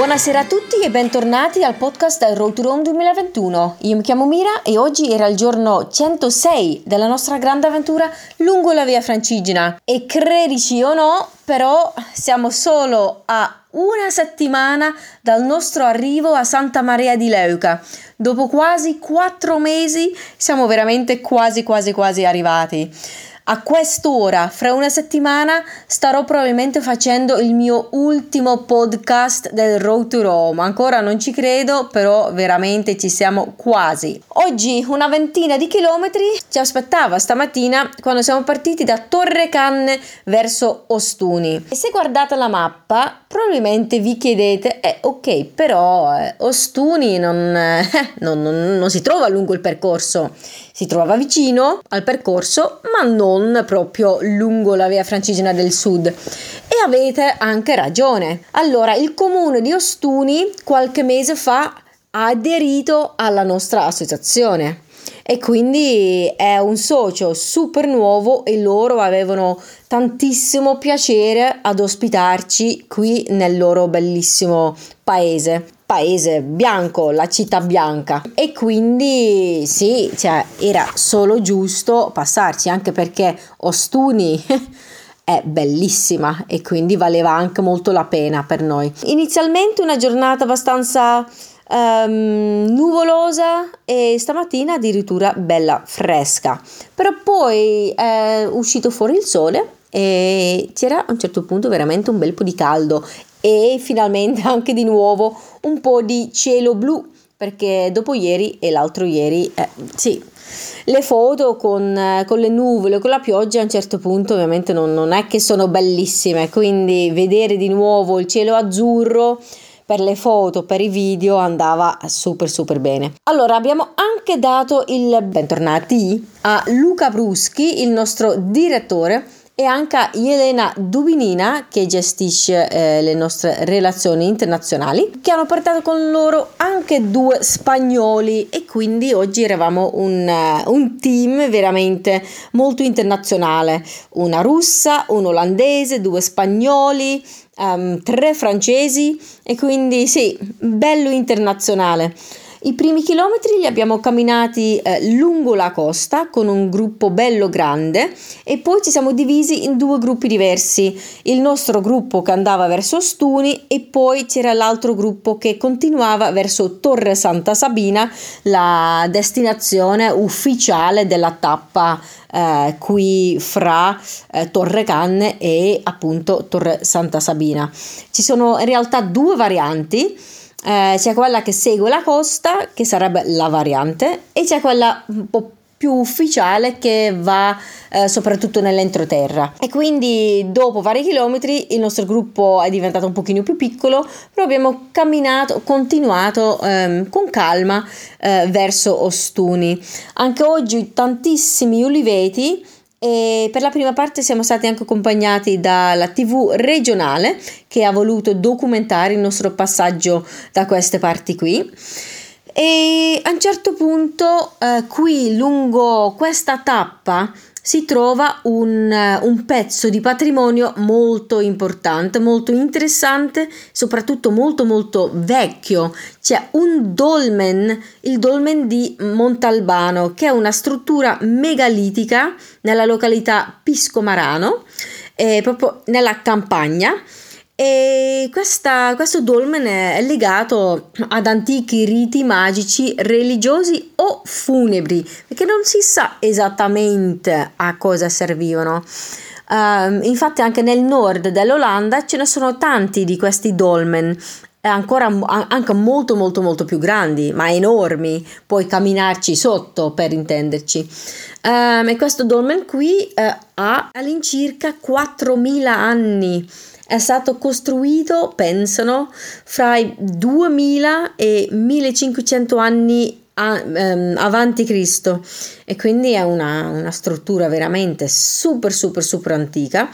Buonasera a tutti e bentornati al podcast Road to Rome 2021. Io mi chiamo Mira e oggi era il giorno 106 della nostra grande avventura lungo la via Francigena. E credici o no, però siamo solo a una settimana dal nostro arrivo a Santa Maria di Leuca. Dopo quasi quattro mesi siamo veramente quasi quasi quasi arrivati. A quest'ora, fra una settimana, starò probabilmente facendo il mio ultimo podcast del Road to Rome. Ancora non ci credo, però veramente ci siamo quasi. Oggi una ventina di chilometri ci aspettava stamattina quando siamo partiti da Torre Canne verso Ostuni. E se guardate la mappa, probabilmente vi chiedete, eh ok, però eh, Ostuni non, eh, non, non, non si trova lungo il percorso si trova vicino al percorso, ma non proprio lungo la via Francigena del Sud. E avete anche ragione. Allora, il comune di Ostuni qualche mese fa ha aderito alla nostra associazione e quindi è un socio super nuovo e loro avevano tantissimo piacere ad ospitarci qui nel loro bellissimo paese paese bianco, la città bianca e quindi sì, cioè era solo giusto passarci anche perché Ostuni è bellissima e quindi valeva anche molto la pena per noi. Inizialmente una giornata abbastanza um, nuvolosa e stamattina addirittura bella fresca, però poi è uscito fuori il sole e c'era a un certo punto veramente un bel po' di caldo e finalmente anche di nuovo un po' di cielo blu perché dopo ieri e l'altro ieri, eh, sì, le foto con, eh, con, le nuvole, con la pioggia a un certo punto ovviamente non, non è che sono bellissime, quindi vedere di nuovo il cielo azzurro per le foto, per i video andava super super bene. Allora abbiamo anche dato il bentornati a Luca Bruschi, il nostro direttore e anche Elena Dubinina che gestisce eh, le nostre relazioni internazionali che hanno portato con loro anche due spagnoli. E quindi oggi eravamo un, uh, un team veramente molto internazionale. Una russa, un olandese, due spagnoli um, tre francesi. E quindi sì, bello internazionale i primi chilometri li abbiamo camminati eh, lungo la costa con un gruppo bello grande e poi ci siamo divisi in due gruppi diversi. Il nostro gruppo che andava verso Stuni e poi c'era l'altro gruppo che continuava verso Torre Santa Sabina, la destinazione ufficiale della tappa eh, qui fra eh, Torre Canne e appunto Torre Santa Sabina. Ci sono in realtà due varianti eh, c'è quella che segue la costa, che sarebbe la variante, e c'è quella un po' più ufficiale che va eh, soprattutto nell'entroterra. E quindi dopo vari chilometri il nostro gruppo è diventato un pochino più piccolo però abbiamo camminato continuato ehm, con calma eh, verso Ostuni. Anche oggi tantissimi uliveti e per la prima parte siamo stati anche accompagnati dalla TV regionale che ha voluto documentare il nostro passaggio da queste parti qui. E a un certo punto, eh, qui lungo questa tappa, si trova un, un, pezzo di patrimonio molto importante, molto interessante, soprattutto molto molto vecchio. C'è un dolmen, il dolmen di Montalbano, che è una struttura megalitica nella località Piscomarano, eh, proprio nella campagna e questa, questo dolmen è legato ad antichi riti magici religiosi o funebri, perché non si sa esattamente a cosa servivano. Uh, infatti anche nel nord dell'Olanda ce ne sono tanti di questi dolmen, ancora anche molto molto molto più grandi, ma enormi, puoi camminarci sotto per intenderci. Um, e questo dolmen qui uh, ha all'incirca 4000 anni è stato costruito, pensano, fra i 2000 e 1500 anni a, um, avanti Cristo. E quindi è una, una struttura veramente super super super antica.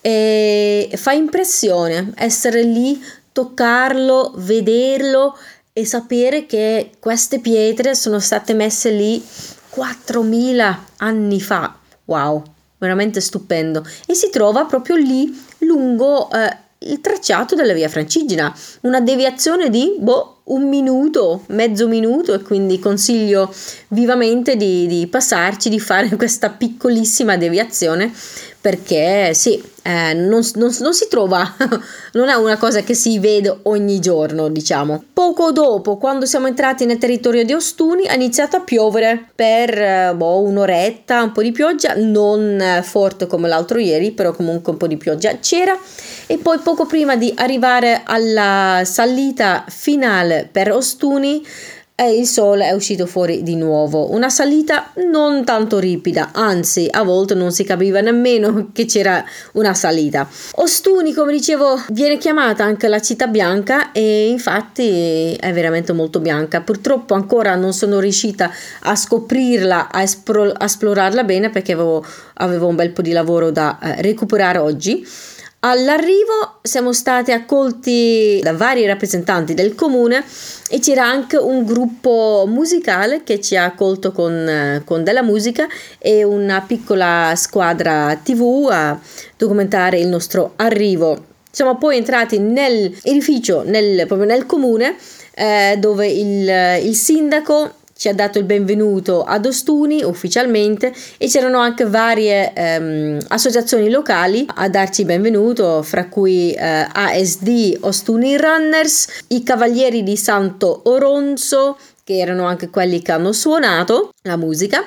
E fa impressione essere lì, toccarlo, vederlo e sapere che queste pietre sono state messe lì 4000 anni fa. Wow, veramente stupendo. E si trova proprio lì lungo eh, il tracciato della via Francigena, una deviazione di boh, un minuto, mezzo minuto e quindi consiglio vivamente di, di passarci, di fare questa piccolissima deviazione perché sì, eh, non, non, non, si trova, non è una cosa che si vede ogni giorno, diciamo. Poco dopo, quando siamo entrati nel territorio di Ostuni, ha iniziato a piovere per eh, boh, un'oretta, un po' di pioggia, non forte come l'altro ieri, però comunque un po' di pioggia c'era. E poi poco prima di arrivare alla salita finale per Ostuni, e il sole è uscito fuori di nuovo. Una salita non tanto ripida, anzi a volte non si capiva nemmeno che c'era una salita. Ostuni, come dicevo, viene chiamata anche la città bianca e infatti è veramente molto bianca. Purtroppo ancora non sono riuscita a scoprirla, a, espro- a esplorarla bene perché avevo, avevo, un bel po' di lavoro da eh, recuperare oggi. All'arrivo siamo stati accolti da vari rappresentanti del comune e c'era anche un gruppo musicale che ci ha accolto con, con della musica e una piccola squadra tv a documentare il nostro arrivo. Siamo poi entrati nell'edificio, nel, proprio nel comune, eh, dove il, il sindaco ci ha dato il benvenuto ad Ostuni ufficialmente e c'erano anche varie ehm, associazioni locali a darci benvenuto, fra cui eh, ASD Ostuni Runners, i Cavalieri di Santo Oronzo, che erano anche quelli che hanno suonato la musica,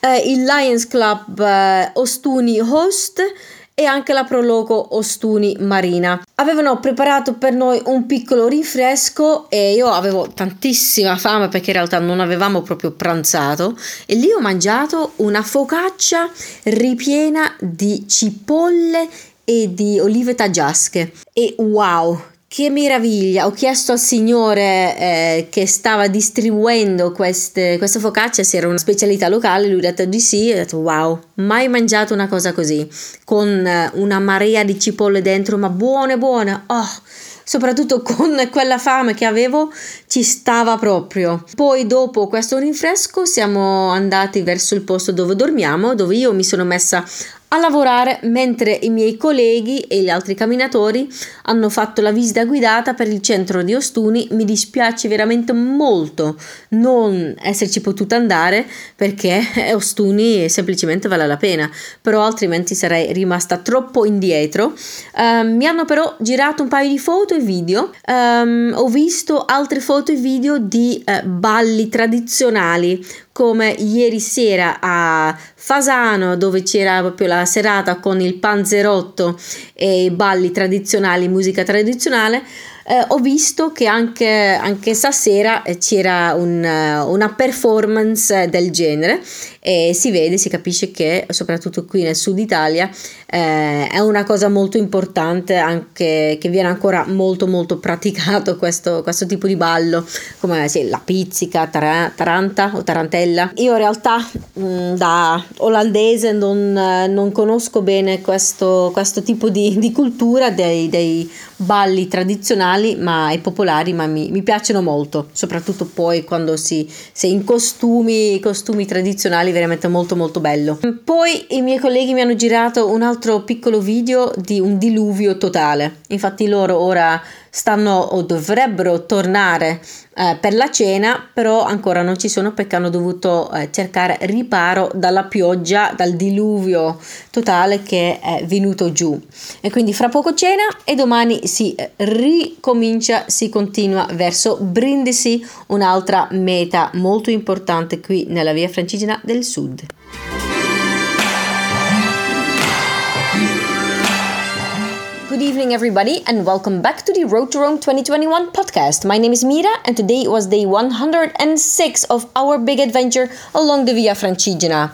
eh, il Lions Club eh, Ostuni Host e anche la Prologo Ostuni Marina. Avevano preparato per noi un piccolo rinfresco e io avevo tantissima fame perché in realtà non avevamo proprio pranzato e lì ho mangiato una focaccia ripiena di cipolle e di olive taggiasche e wow che meraviglia! Ho chiesto al signore eh, che stava distribuendo queste, queste focacce se era una specialità locale, lui ha detto di sì, ho detto wow, mai mangiato una cosa così, con eh, una marea di cipolle dentro, ma buone buone, oh! soprattutto con quella fame che avevo, ci stava proprio. Poi dopo questo rinfresco siamo andati verso il posto dove dormiamo, dove io mi sono messa a lavorare mentre i miei colleghi e gli altri camminatori hanno fatto la visita guidata per il centro di Ostuni. Mi dispiace veramente molto non esserci potuta andare perché Ostuni semplicemente vale la pena, però altrimenti sarei rimasta troppo indietro. Um, mi hanno però girato un paio di foto e video. Um, ho visto altre foto e video di uh, balli tradizionali come ieri sera a Fasano dove c'era proprio la serata con il panzerotto e i balli tradizionali, musica tradizionale eh, ho visto che anche, anche stasera eh, c'era un, eh, una performance del genere e si vede, si capisce che soprattutto qui nel sud Italia eh, è una cosa molto importante anche che viene ancora molto molto praticato questo, questo tipo di ballo come sì, la pizzica, tar- taranta o tarantella. Io in realtà mh, mm, da olandese non, non conosco bene questo, questo tipo di, di cultura dei, dei balli tradizionali ma, e popolari, ma mi, mi, piacciono molto, soprattutto poi quando si, si in costumi, costumi tradizionali, veramente molto molto bello. Poi i miei colleghi mi hanno girato un altro piccolo video di un diluvio totale, infatti loro ora stanno o dovrebbero tornare eh, per la cena, però ancora non ci sono perché hanno dovuto eh, cercare riparo dalla pioggia, dal diluvio totale che è venuto giù. E quindi fra poco cena e domani si ricomincia, si continua verso Brindisi, un'altra meta molto importante qui nella via Francigena del Sud. Good evening, everybody, and welcome back to the Road to Rome 2021 podcast. My name is Mira, and today was day 106 of our big adventure along the Via Francigena.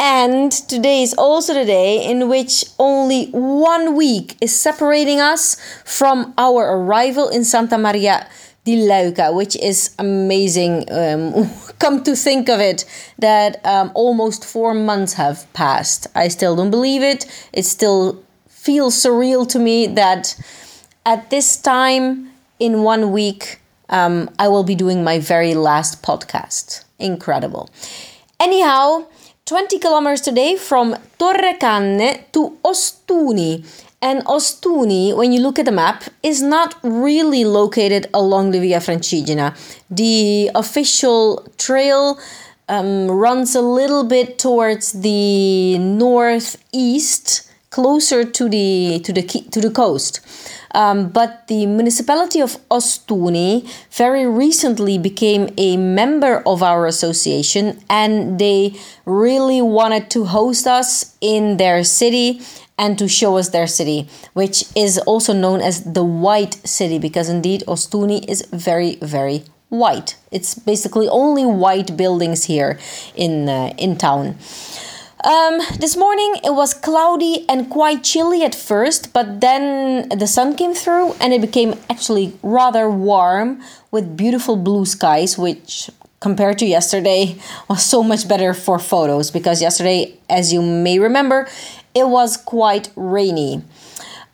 And today is also the day in which only one week is separating us from our arrival in Santa Maria di Leuca, which is amazing. Um, come to think of it, that um, almost four months have passed. I still don't believe it. It's still feels surreal to me that at this time in one week, um, I will be doing my very last podcast. Incredible. Anyhow, 20 kilometers today from Torre Canne to Ostuni. And Ostuni, when you look at the map, is not really located along the Via Francigena. The official trail um, runs a little bit towards the northeast, closer to the to the to the coast. Um, but the municipality of Ostuni very recently became a member of our association, and they really wanted to host us in their city and to show us their city, which is also known as the White City, because indeed Ostuni is very, very white. It's basically only white buildings here in uh, in town. Um, this morning it was cloudy and quite chilly at first, but then the sun came through and it became actually rather warm with beautiful blue skies, which compared to yesterday was so much better for photos because yesterday, as you may remember, it was quite rainy.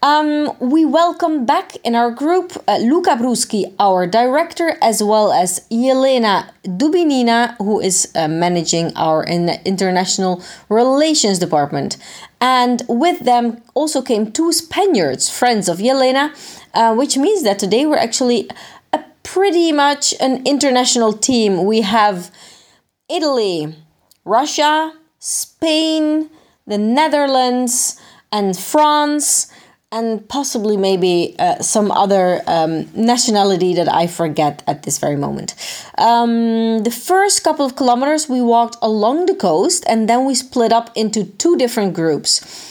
Um, we welcome back in our group uh, Luca Bruschi, our director, as well as Yelena Dubinina, who is uh, managing our in international relations department. And with them also came two Spaniards, friends of Yelena, uh, which means that today we're actually a pretty much an international team. We have Italy, Russia, Spain, the Netherlands, and France, and possibly maybe uh, some other um, nationality that I forget at this very moment. Um, the first couple of kilometers, we walked along the coast, and then we split up into two different groups.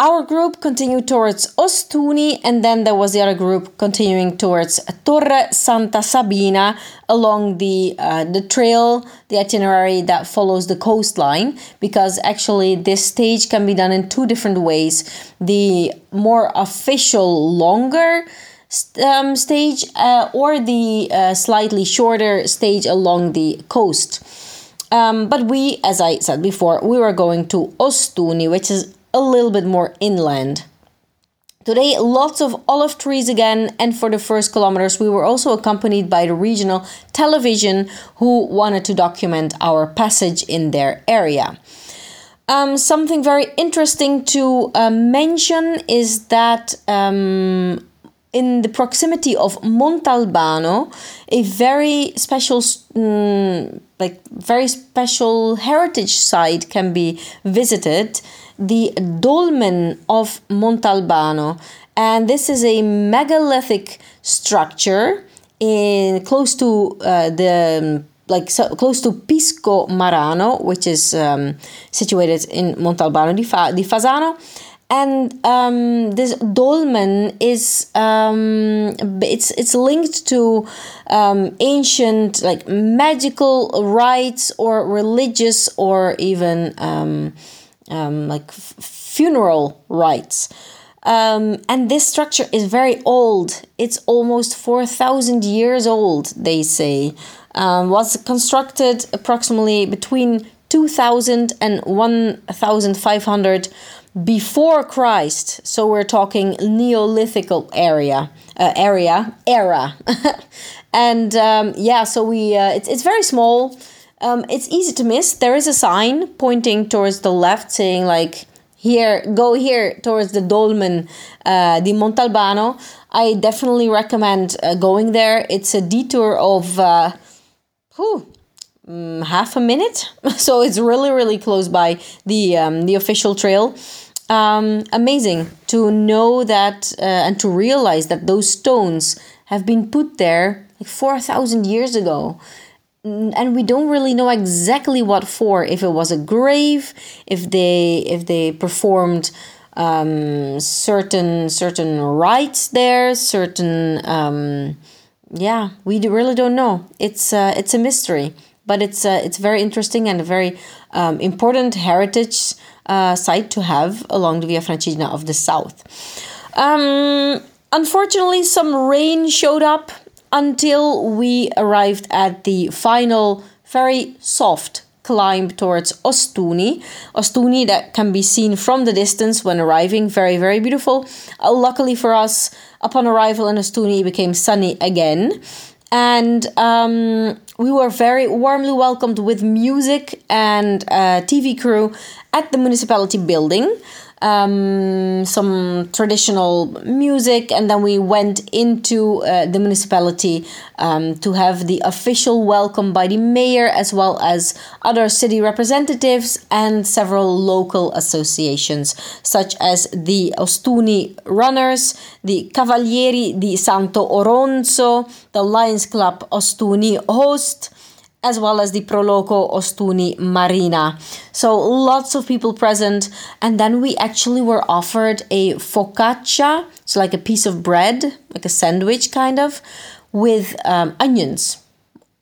Our group continued towards Ostuni, and then there was the other group continuing towards Torre Santa Sabina along the uh, the trail, the itinerary that follows the coastline. Because actually, this stage can be done in two different ways: the more official, longer um, stage, uh, or the uh, slightly shorter stage along the coast. Um, but we, as I said before, we were going to Ostuni, which is a little bit more inland. Today, lots of olive trees again, and for the first kilometers, we were also accompanied by the regional television who wanted to document our passage in their area. Um, something very interesting to uh, mention is that um, in the proximity of Montalbano, a very special, um, like very special heritage site can be visited the dolmen of Montalbano. And this is a megalithic structure in close to uh, the like so close to Pisco Marano, which is um, situated in Montalbano di, Fa- di Fasano. And um, this dolmen is um, it's it's linked to um, ancient like magical rites or religious or even um, like f- funeral rites. Um, and this structure is very old. It's almost 4,000 years old, they say. Um, was constructed approximately between 2000 and 1500 before Christ. So we're talking Neolithic area, uh, area, era. and um, yeah, so we, uh, it's, it's very small. Um, it's easy to miss. There is a sign pointing towards the left saying like here go here towards the dolmen uh, di montalbano. I definitely recommend uh, going there. It's a detour of uh, whew, um, half a minute. So it's really really close by the um, the official trail. Um, amazing to know that uh, and to realize that those stones have been put there like 4000 years ago and we don't really know exactly what for if it was a grave if they if they performed um, certain certain rites there certain um, yeah we really don't know. It's uh, it's a mystery but it's uh, it's very interesting and a very um, important heritage uh, site to have along the Via Francigena of the south. Um, unfortunately some rain showed up until we arrived at the final, very soft climb towards Ostuni. Ostuni that can be seen from the distance when arriving, very, very beautiful. Uh, luckily for us, upon arrival in Ostuni, it became sunny again. And um, we were very warmly welcomed with music and uh, TV crew at the municipality building. Um, some traditional music, and then we went into uh, the municipality um, to have the official welcome by the mayor as well as other city representatives and several local associations, such as the Ostuni Runners, the Cavalieri di Santo Oronzo, the Lions Club Ostuni Host as well as the Proloco Ostuni Marina. So lots of people present. And then we actually were offered a focaccia, so like a piece of bread, like a sandwich kind of, with um, onions,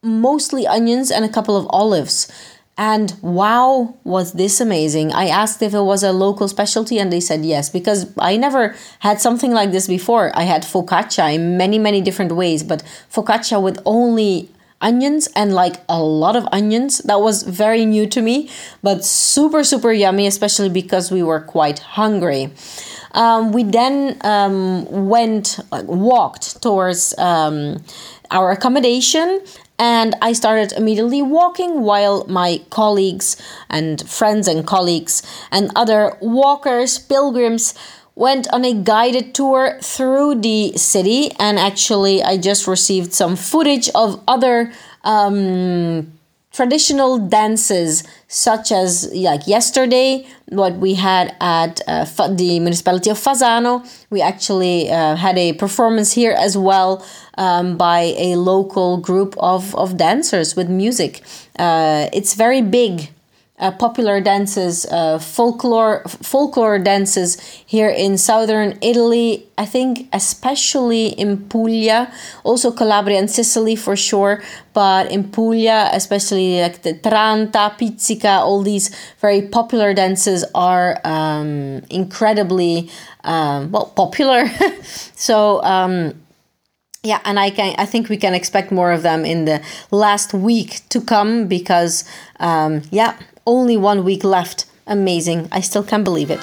mostly onions and a couple of olives. And wow, was this amazing! I asked if it was a local specialty, and they said yes, because I never had something like this before. I had focaccia in many, many different ways, but focaccia with only onions and like a lot of onions. That was very new to me, but super, super yummy, especially because we were quite hungry. Um, we then um, went, like, walked towards um, our accommodation and I started immediately walking while my colleagues and friends and colleagues and other walkers, pilgrims, went on a guided tour through the city. And actually i just received some footage of other um, traditional dances such as like yesterday what we had at uh, the municipality of Fasano. We actually uh, had a performance here as well um, by a local group of, of dancers with music. Uh, it's very big uh, popular dances, uh, folklore folklore dances here in southern Italy. I think especially in Puglia, also Calabria and Sicily for sure, but in Puglia, especially like the Tranta, Pizzica, all these very popular dances are um, incredibly um, well popular. so. Um, yeah and i can i think we can expect more of them in the last week to come because um, yeah only one week left. Amazing. I still can't believe it.